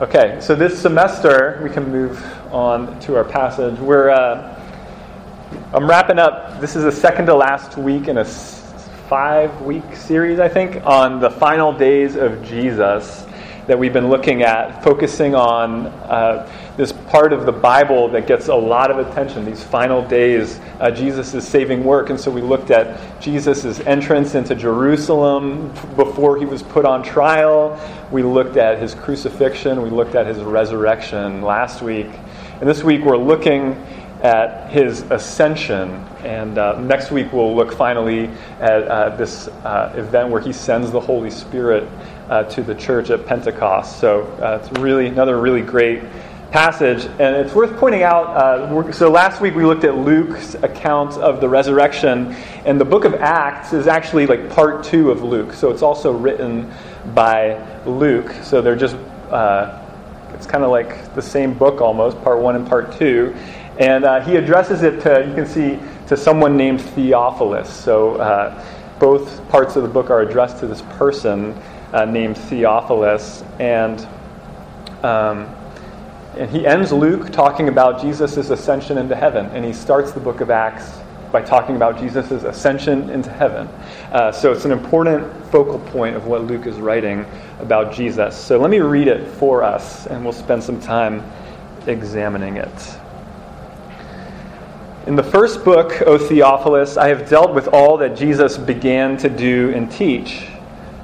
Okay, so this semester we can move on to our passage. We're uh, I'm wrapping up. This is the second to last week in a five-week series, I think, on the final days of Jesus that we've been looking at, focusing on uh, part of the Bible that gets a lot of attention, these final days, uh, Jesus' saving work. And so we looked at Jesus' entrance into Jerusalem before he was put on trial. We looked at his crucifixion. We looked at his resurrection last week. And this week we're looking at his ascension. And uh, next week we'll look finally at uh, this uh, event where he sends the Holy Spirit uh, to the church at Pentecost. So uh, it's really another really great passage, and it's worth pointing out. Uh, so last week we looked at Luke's account of the resurrection, and the book of Acts is actually like part two of Luke. So it's also written by Luke. So they're just uh, it's kind of like the same book almost, part one and part two. And uh, he addresses it to you can see to someone named Theophilus. So uh, both parts of the book are addressed to this person uh, named Theophilus. And, um, and he ends Luke talking about Jesus' ascension into heaven. And he starts the book of Acts by talking about Jesus' ascension into heaven. Uh, so it's an important focal point of what Luke is writing about Jesus. So let me read it for us, and we'll spend some time examining it. In the first book, O Theophilus, I have dealt with all that Jesus began to do and teach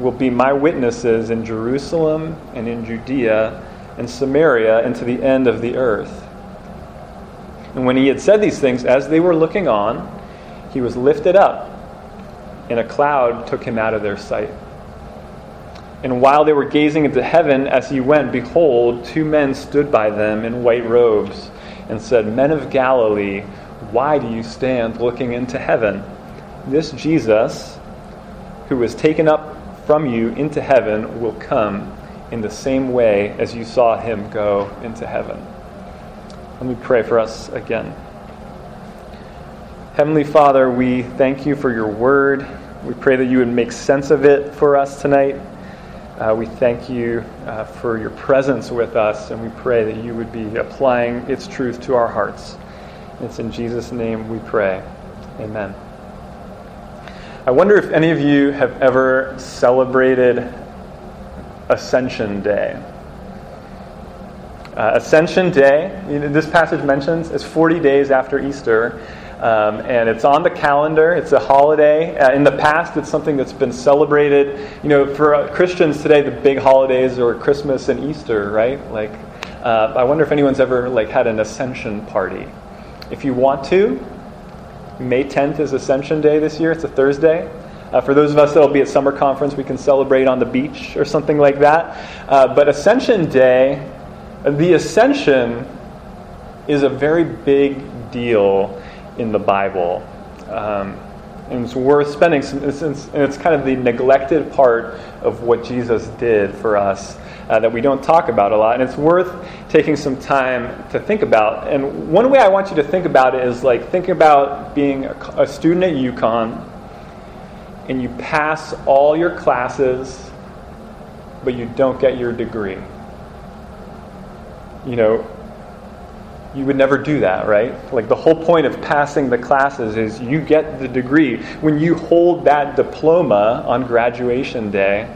will be my witnesses in Jerusalem and in Judea and Samaria and to the end of the earth. And when he had said these things, as they were looking on, he was lifted up, and a cloud took him out of their sight. And while they were gazing into heaven as he went, behold, two men stood by them in white robes and said, Men of Galilee, why do you stand looking into heaven? This Jesus, who was taken up from you into heaven, will come in the same way as you saw him go into heaven. Let me pray for us again. Heavenly Father, we thank you for your word. We pray that you would make sense of it for us tonight. Uh, we thank you uh, for your presence with us, and we pray that you would be applying its truth to our hearts. It's in Jesus' name we pray. Amen. I wonder if any of you have ever celebrated Ascension Day. Uh, Ascension Day, you know, this passage mentions, is 40 days after Easter. Um, and it's on the calendar. It's a holiday. Uh, in the past, it's something that's been celebrated. You know, for uh, Christians today, the big holidays are Christmas and Easter, right? Like, uh, I wonder if anyone's ever like had an Ascension party. If you want to, May 10th is Ascension Day this year. It's a Thursday. Uh, for those of us that will be at summer conference, we can celebrate on the beach or something like that. Uh, but Ascension Day, the Ascension is a very big deal in the Bible. Um, and it's worth spending some, it's, it's, and it's kind of the neglected part of what Jesus did for us uh, that we don't talk about a lot. And it's worth taking some time to think about. And one way I want you to think about it is like think about being a, a student at UConn and you pass all your classes, but you don't get your degree. You know, you would never do that, right? Like the whole point of passing the classes is you get the degree. When you hold that diploma on graduation day,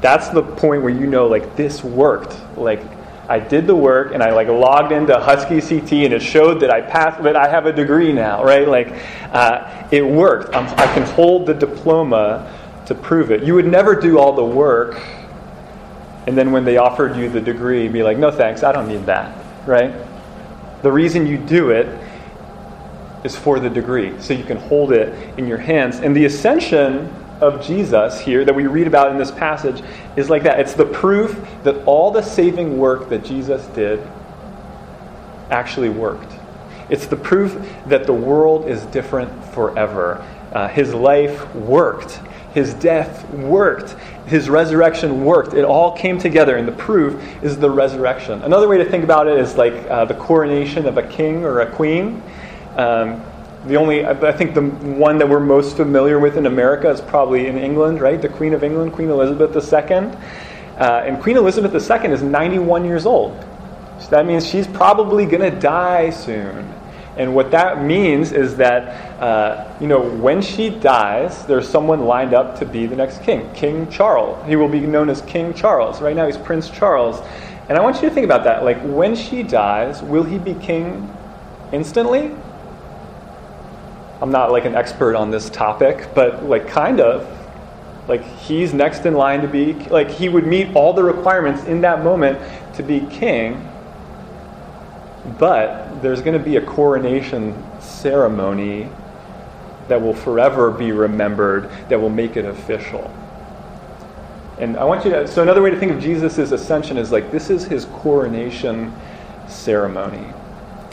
that's the point where you know like this worked. Like I did the work and I like logged into Husky CT and it showed that I passed that I have a degree now, right? Like uh, it worked. I'm, I can hold the diploma to prove it. You would never do all the work and then when they offered you the degree, be like, no thanks, I don't need that, right? The reason you do it is for the degree, so you can hold it in your hands. And the ascension of Jesus here that we read about in this passage is like that. It's the proof that all the saving work that Jesus did actually worked. It's the proof that the world is different forever. Uh, his life worked. His death worked. His resurrection worked. It all came together, and the proof is the resurrection. Another way to think about it is like uh, the coronation of a king or a queen. Um, the only, I think the one that we're most familiar with in America is probably in England, right? The Queen of England, Queen Elizabeth II. Uh, and Queen Elizabeth II is 91 years old. So that means she's probably going to die soon. And what that means is that, uh, you know, when she dies, there's someone lined up to be the next king, King Charles. He will be known as King Charles. Right now, he's Prince Charles. And I want you to think about that. Like, when she dies, will he be king instantly? I'm not like an expert on this topic, but like, kind of. Like, he's next in line to be, like, he would meet all the requirements in that moment to be king. But there's going to be a coronation ceremony that will forever be remembered, that will make it official. And I want you to, so another way to think of Jesus' ascension is like this is his coronation ceremony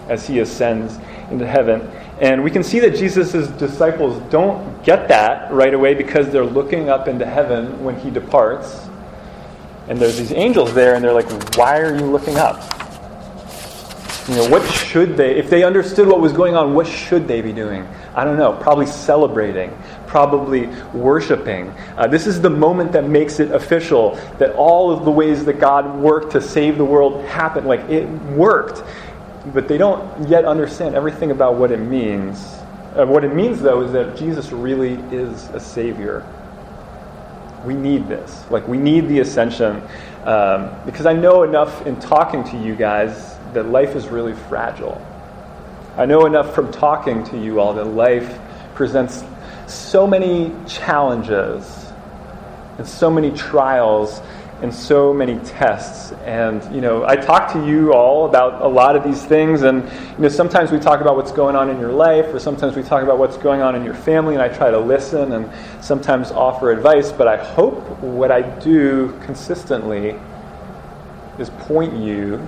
as he ascends into heaven. And we can see that Jesus' disciples don't get that right away because they're looking up into heaven when he departs. And there's these angels there, and they're like, Why are you looking up? You know, what should they, if they understood what was going on, what should they be doing? I don't know. Probably celebrating, probably worshiping. Uh, this is the moment that makes it official that all of the ways that God worked to save the world happened. Like it worked. But they don't yet understand everything about what it means. Uh, what it means, though, is that Jesus really is a Savior. We need this. Like, we need the ascension. Um, because I know enough in talking to you guys that life is really fragile. I know enough from talking to you all that life presents so many challenges and so many trials and so many tests. And, you know, I talk to you all about a lot of these things. And, you know, sometimes we talk about what's going on in your life, or sometimes we talk about what's going on in your family, and I try to listen and sometimes offer advice. But I hope what I do consistently is point you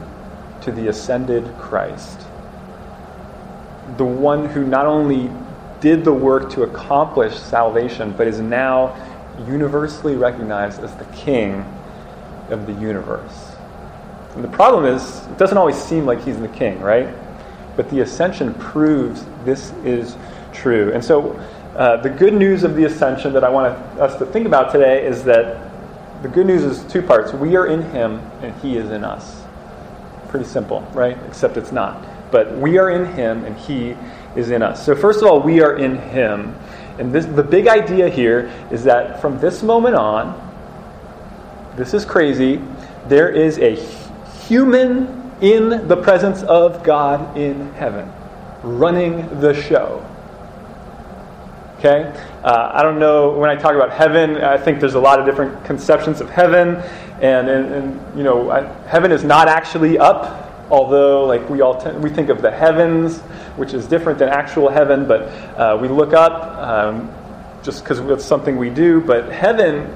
to the ascended Christ, the one who not only did the work to accomplish salvation, but is now universally recognized as the King of the universe. And the problem is, it doesn't always seem like he's the king, right? But the ascension proves this is true. And so, uh, the good news of the ascension that I want us to think about today is that the good news is two parts. We are in him, and he is in us. Pretty simple, right? Except it's not. But we are in him, and he is in us. So, first of all, we are in him. And this, the big idea here is that from this moment on, this is crazy. There is a human in the presence of God in heaven, running the show. Okay? Uh, I don't know, when I talk about heaven, I think there's a lot of different conceptions of heaven. And, and, and you know, I, heaven is not actually up, although like we all we think of the heavens, which is different than actual heaven, but uh, we look up um, just because it's something we do. But heaven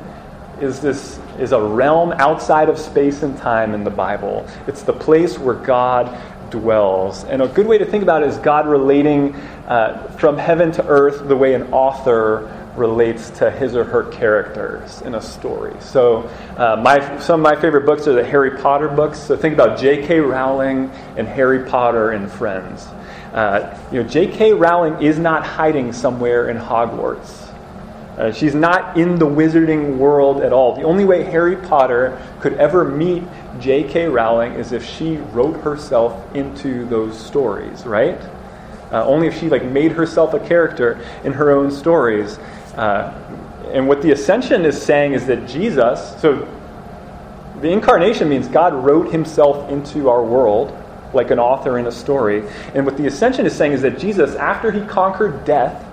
is this is a realm outside of space and time in the Bible. It's the place where God dwells. And a good way to think about it is God relating uh, from heaven to earth the way an author relates to his or her characters in a story. So, uh, my, some of my favorite books are the Harry Potter books. So, think about J.K. Rowling and Harry Potter and Friends. Uh, you know, J.K. Rowling is not hiding somewhere in Hogwarts. Uh, she's not in the wizarding world at all. The only way Harry Potter could ever meet J.K. Rowling is if she wrote herself into those stories, right? Uh, only if she like made herself a character in her own stories. Uh, and what the ascension is saying is that Jesus, so the incarnation means God wrote himself into our world like an author in a story. And what the ascension is saying is that Jesus, after he conquered death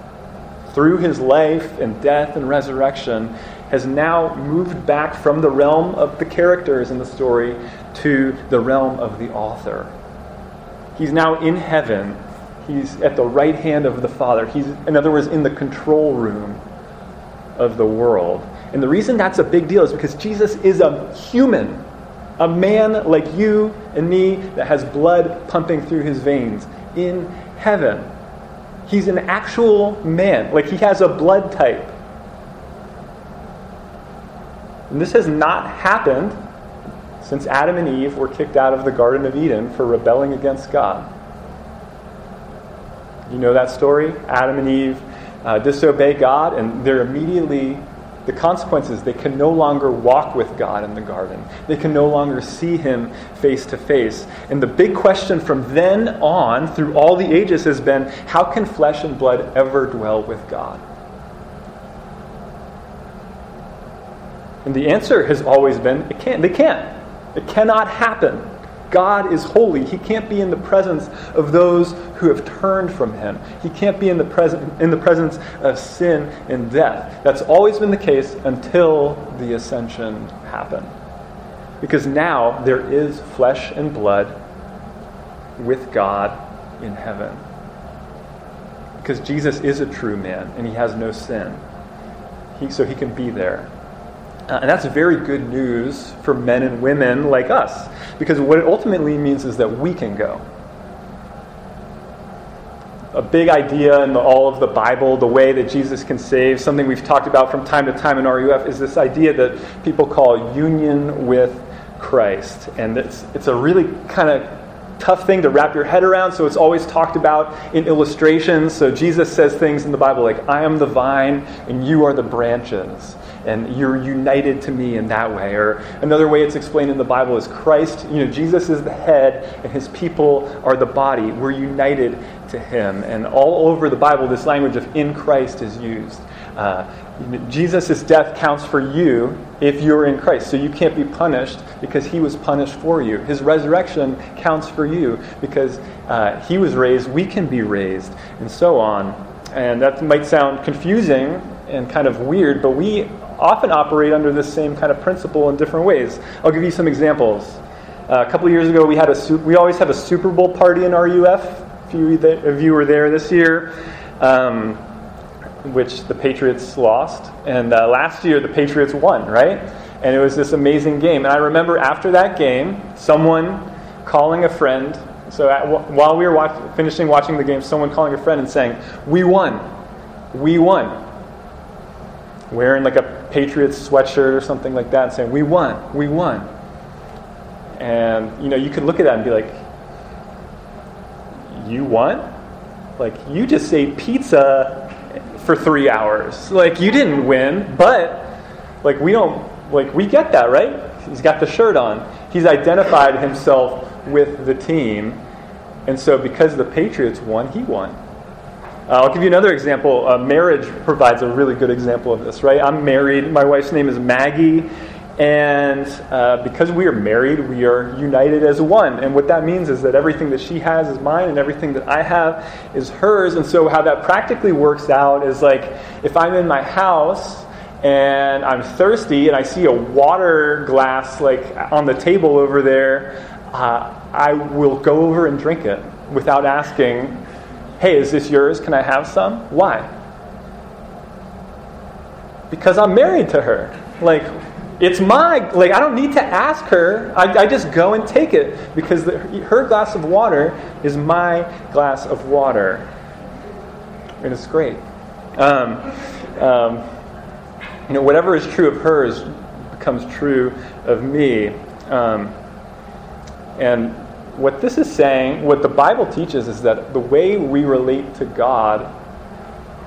through his life and death and resurrection, has now moved back from the realm of the characters in the story to the realm of the author. He's now in heaven. He's at the right hand of the Father. He's, in other words, in the control room of the world. And the reason that's a big deal is because Jesus is a human, a man like you and me that has blood pumping through his veins in heaven. He's an actual man, like he has a blood type. And this has not happened since Adam and Eve were kicked out of the Garden of Eden for rebelling against God. You know that story? Adam and Eve uh, disobey God, and they're immediately the consequences they can no longer walk with God in the garden. They can no longer see Him face to face. And the big question from then on, through all the ages, has been how can flesh and blood ever dwell with God? And the answer has always been it can't. They can't. It cannot happen. God is holy. He can't be in the presence of those who have turned from him. He can't be in the, present, in the presence of sin and death. That's always been the case until the ascension happened. Because now there is flesh and blood with God in heaven. Because Jesus is a true man and he has no sin. He, so he can be there. Uh, and that's very good news for men and women like us, because what it ultimately means is that we can go. A big idea in the, all of the Bible, the way that Jesus can save, something we've talked about from time to time in RUF, is this idea that people call union with Christ. And it's, it's a really kind of tough thing to wrap your head around, so it's always talked about in illustrations. So Jesus says things in the Bible like, I am the vine and you are the branches and you're united to me in that way. Or another way it's explained in the Bible is Christ, you know, Jesus is the head and his people are the body. We're united to him. And all over the Bible, this language of in Christ is used. Uh, Jesus' death counts for you if you're in Christ. So you can't be punished because he was punished for you. His resurrection counts for you because uh, he was raised, we can be raised, and so on. And that might sound confusing and kind of weird, but we often operate under this same kind of principle in different ways. I'll give you some examples. Uh, a couple years ago, we had a we always have a Super Bowl party in RUF. A few of you were there this year, um, which the Patriots lost, and uh, last year the Patriots won, right? And it was this amazing game. And I remember after that game, someone calling a friend. So at, while we were watch, finishing watching the game, someone calling a friend and saying, "We won, we won." Wearing like a Patriots sweatshirt or something like that and saying, We won, we won. And you know, you could look at that and be like, You won? Like you just ate pizza for three hours. Like you didn't win, but like we don't like we get that, right? He's got the shirt on. He's identified himself with the team. And so because the Patriots won, he won. Uh, I'll give you another example. Uh, marriage provides a really good example of this, right? I'm married. My wife's name is Maggie. And uh, because we are married, we are united as one. And what that means is that everything that she has is mine, and everything that I have is hers. And so, how that practically works out is like if I'm in my house and I'm thirsty and I see a water glass like on the table over there, uh, I will go over and drink it without asking Hey, is this yours? Can I have some? Why? Because I'm married to her. Like, it's my, like, I don't need to ask her. I, I just go and take it because the, her glass of water is my glass of water. And it's great. Um, um, you know, whatever is true of hers becomes true of me. Um, and what this is saying, what the Bible teaches, is that the way we relate to God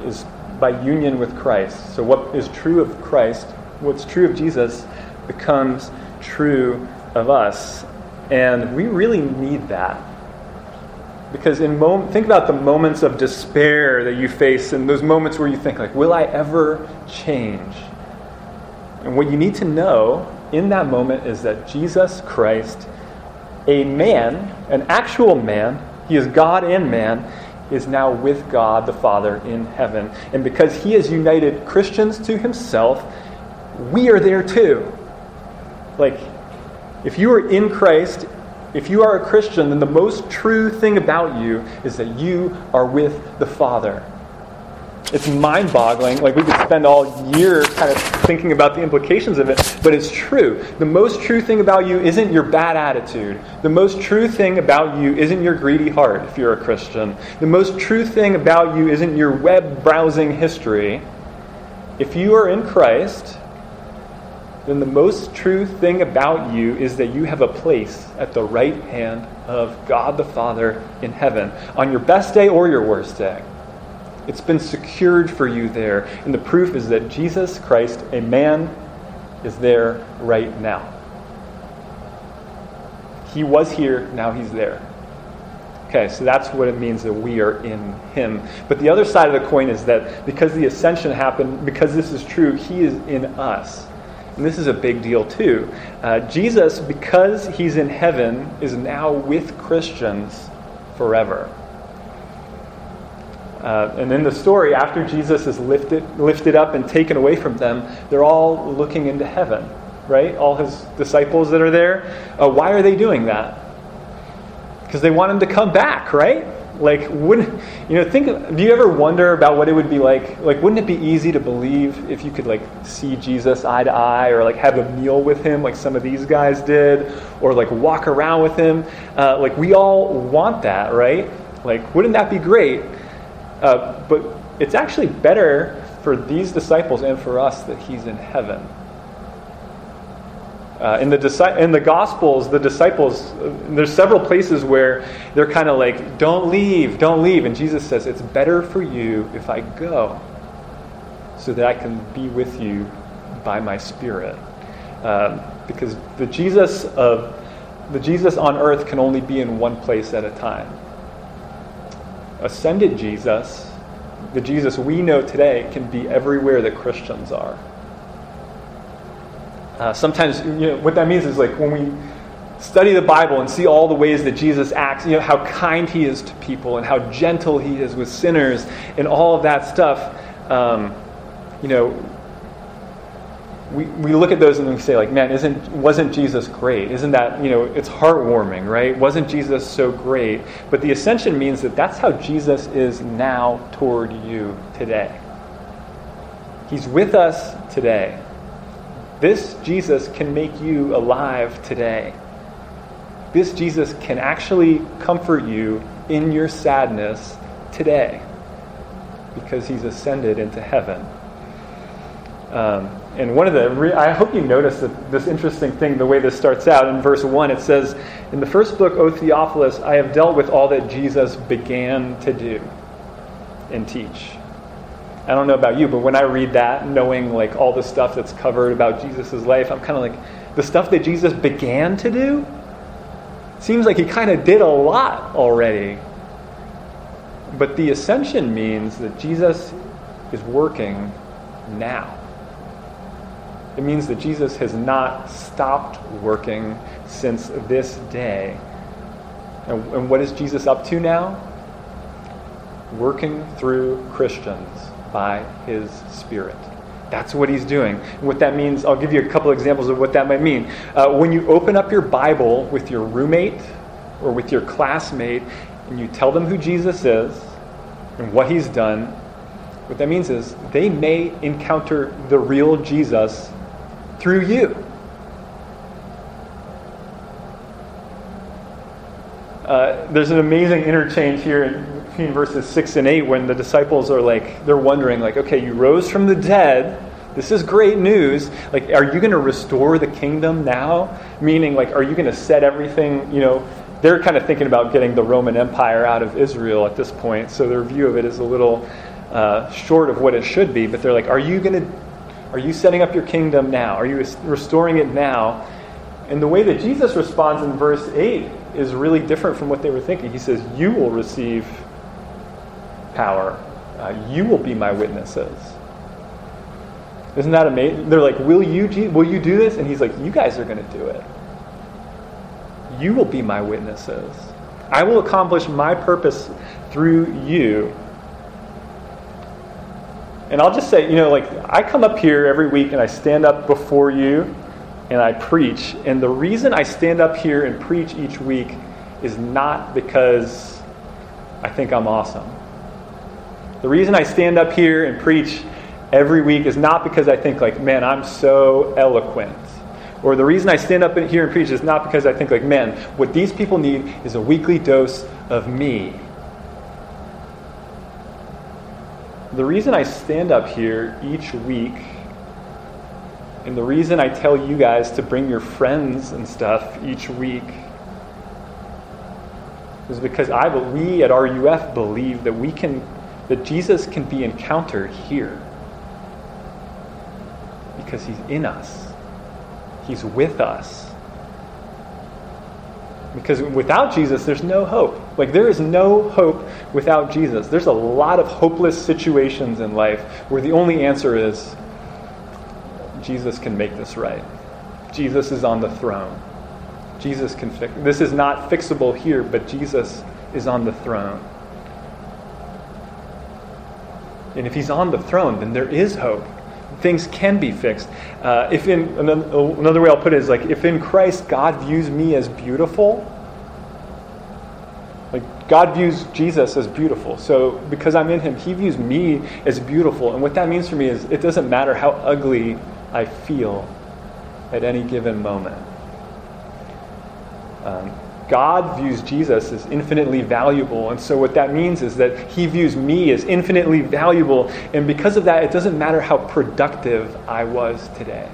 is by union with Christ. So, what is true of Christ, what's true of Jesus, becomes true of us. And we really need that. Because in mom- think about the moments of despair that you face and those moments where you think like, will I ever change? And what you need to know in that moment is that Jesus Christ, a man, an actual man, he is God and man, is now with God the Father in heaven. And because he has united Christians to himself, we are there too. Like, if you are in Christ, if you are a Christian, then the most true thing about you is that you are with the Father. It's mind boggling. Like, we could spend all year kind of thinking about the implications of it, but it's true. The most true thing about you isn't your bad attitude. The most true thing about you isn't your greedy heart, if you're a Christian. The most true thing about you isn't your web browsing history. If you are in Christ, then the most true thing about you is that you have a place at the right hand of God the Father in heaven on your best day or your worst day. It's been secured for you there. And the proof is that Jesus Christ, a man, is there right now. He was here, now he's there. Okay, so that's what it means that we are in him. But the other side of the coin is that because the ascension happened, because this is true, he is in us. And this is a big deal too. Uh, Jesus, because he's in heaven, is now with Christians forever. Uh, and in the story, after Jesus is lifted, lifted up and taken away from them, they're all looking into heaven, right? All his disciples that are there. Uh, why are they doing that? Because they want him to come back, right? Like, wouldn't you know? Think. Do you ever wonder about what it would be like? Like, wouldn't it be easy to believe if you could like see Jesus eye to eye, or like have a meal with him, like some of these guys did, or like walk around with him? Uh, like, we all want that, right? Like, wouldn't that be great? Uh, but it's actually better for these disciples and for us that he's in heaven. Uh, in, the in the Gospels, the disciples, uh, there's several places where they're kind of like, don't leave, don't leave. And Jesus says, it's better for you if I go so that I can be with you by my Spirit. Um, because the Jesus of the Jesus on earth can only be in one place at a time ascended Jesus, the Jesus we know today, can be everywhere that Christians are. Uh, sometimes, you know, what that means is like when we study the Bible and see all the ways that Jesus acts, you know, how kind he is to people and how gentle he is with sinners and all of that stuff, um, you know, we, we look at those and we say like man isn't wasn't jesus great? Isn't that you know it's heartwarming right? Wasn't jesus so great? But the ascension means that that's how jesus is now toward you today. He's with us today. This jesus can make you alive today. This jesus can actually comfort you in your sadness today because he's ascended into heaven um, and one of the, re- I hope you notice that this interesting thing, the way this starts out in verse 1, it says, In the first book, O Theophilus, I have dealt with all that Jesus began to do and teach. I don't know about you, but when I read that, knowing like all the stuff that's covered about Jesus' life, I'm kind of like, the stuff that Jesus began to do seems like he kind of did a lot already. But the ascension means that Jesus is working now. It means that Jesus has not stopped working since this day. And, and what is Jesus up to now? Working through Christians by his Spirit. That's what he's doing. And what that means, I'll give you a couple examples of what that might mean. Uh, when you open up your Bible with your roommate or with your classmate and you tell them who Jesus is and what he's done, what that means is they may encounter the real Jesus through you. Uh, there's an amazing interchange here between verses 6 and 8 when the disciples are like, they're wondering, like, okay, you rose from the dead. This is great news. Like, are you going to restore the kingdom now? Meaning, like, are you going to set everything, you know, they're kind of thinking about getting the Roman Empire out of Israel at this point, so their view of it is a little uh, short of what it should be. But they're like, "Are you going to? Are you setting up your kingdom now? Are you restoring it now?" And the way that Jesus responds in verse eight is really different from what they were thinking. He says, "You will receive power. Uh, you will be my witnesses." Isn't that amazing? They're like, "Will you? Will you do this?" And he's like, "You guys are going to do it." You will be my witnesses. I will accomplish my purpose through you. And I'll just say, you know, like I come up here every week and I stand up before you and I preach. And the reason I stand up here and preach each week is not because I think I'm awesome. The reason I stand up here and preach every week is not because I think, like, man, I'm so eloquent or the reason I stand up here and preach is not because I think, like, man, what these people need is a weekly dose of me. The reason I stand up here each week, and the reason I tell you guys to bring your friends and stuff each week, is because I, we at RUF believe that we can, that Jesus can be encountered here because he's in us. He's with us. Because without Jesus, there's no hope. Like, there is no hope without Jesus. There's a lot of hopeless situations in life where the only answer is Jesus can make this right. Jesus is on the throne. Jesus can fix this is not fixable here, but Jesus is on the throne. And if he's on the throne, then there is hope things can be fixed. Uh, if in another way I'll put it is like if in Christ God views me as beautiful, like God views Jesus as beautiful. So because I'm in Him, He views me as beautiful. And what that means for me is it doesn't matter how ugly I feel at any given moment. Um, God views Jesus as infinitely valuable. And so, what that means is that He views me as infinitely valuable. And because of that, it doesn't matter how productive I was today.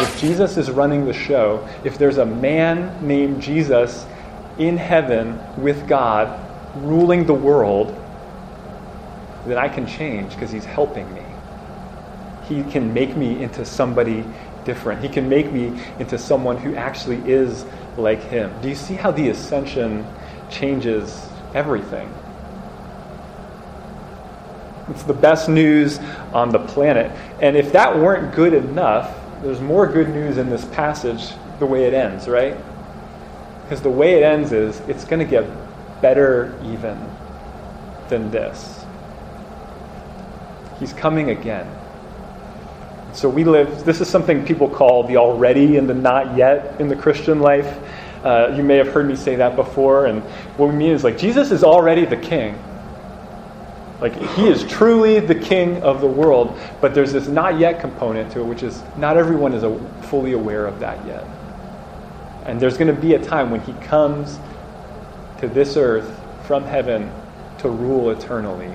If Jesus is running the show, if there's a man named Jesus in heaven with God ruling the world, then I can change because He's helping me. He can make me into somebody different. He can make me into someone who actually is like Him. Do you see how the ascension changes everything? It's the best news on the planet. And if that weren't good enough, there's more good news in this passage the way it ends, right? Because the way it ends is it's going to get better even than this. He's coming again. So we live, this is something people call the already and the not yet in the Christian life. Uh, you may have heard me say that before. And what we mean is like, Jesus is already the king. Like, he is truly the king of the world. But there's this not yet component to it, which is not everyone is a, fully aware of that yet. And there's going to be a time when he comes to this earth from heaven to rule eternally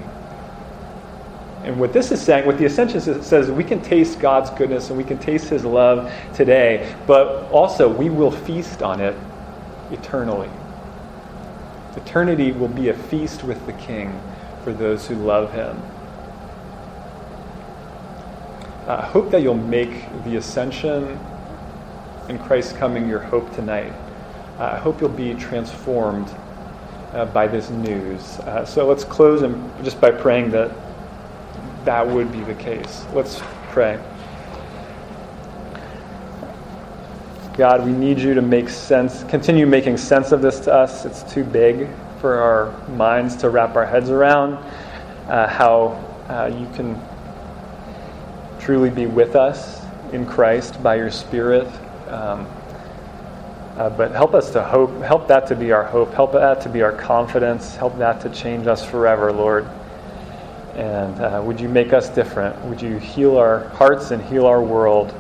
and what this is saying, what the ascension says, we can taste God's goodness and we can taste His love today, but also we will feast on it eternally. Eternity will be a feast with the King for those who love Him. I hope that you'll make the ascension and Christ's coming your hope tonight. I hope you'll be transformed uh, by this news. Uh, so let's close just by praying that that would be the case. Let's pray. God, we need you to make sense, continue making sense of this to us. It's too big for our minds to wrap our heads around. Uh, how uh, you can truly be with us in Christ by your Spirit. Um, uh, but help us to hope, help that to be our hope, help that to be our confidence, help that to change us forever, Lord. And uh, would you make us different? Would you heal our hearts and heal our world?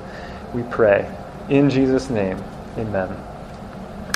We pray. In Jesus' name, amen.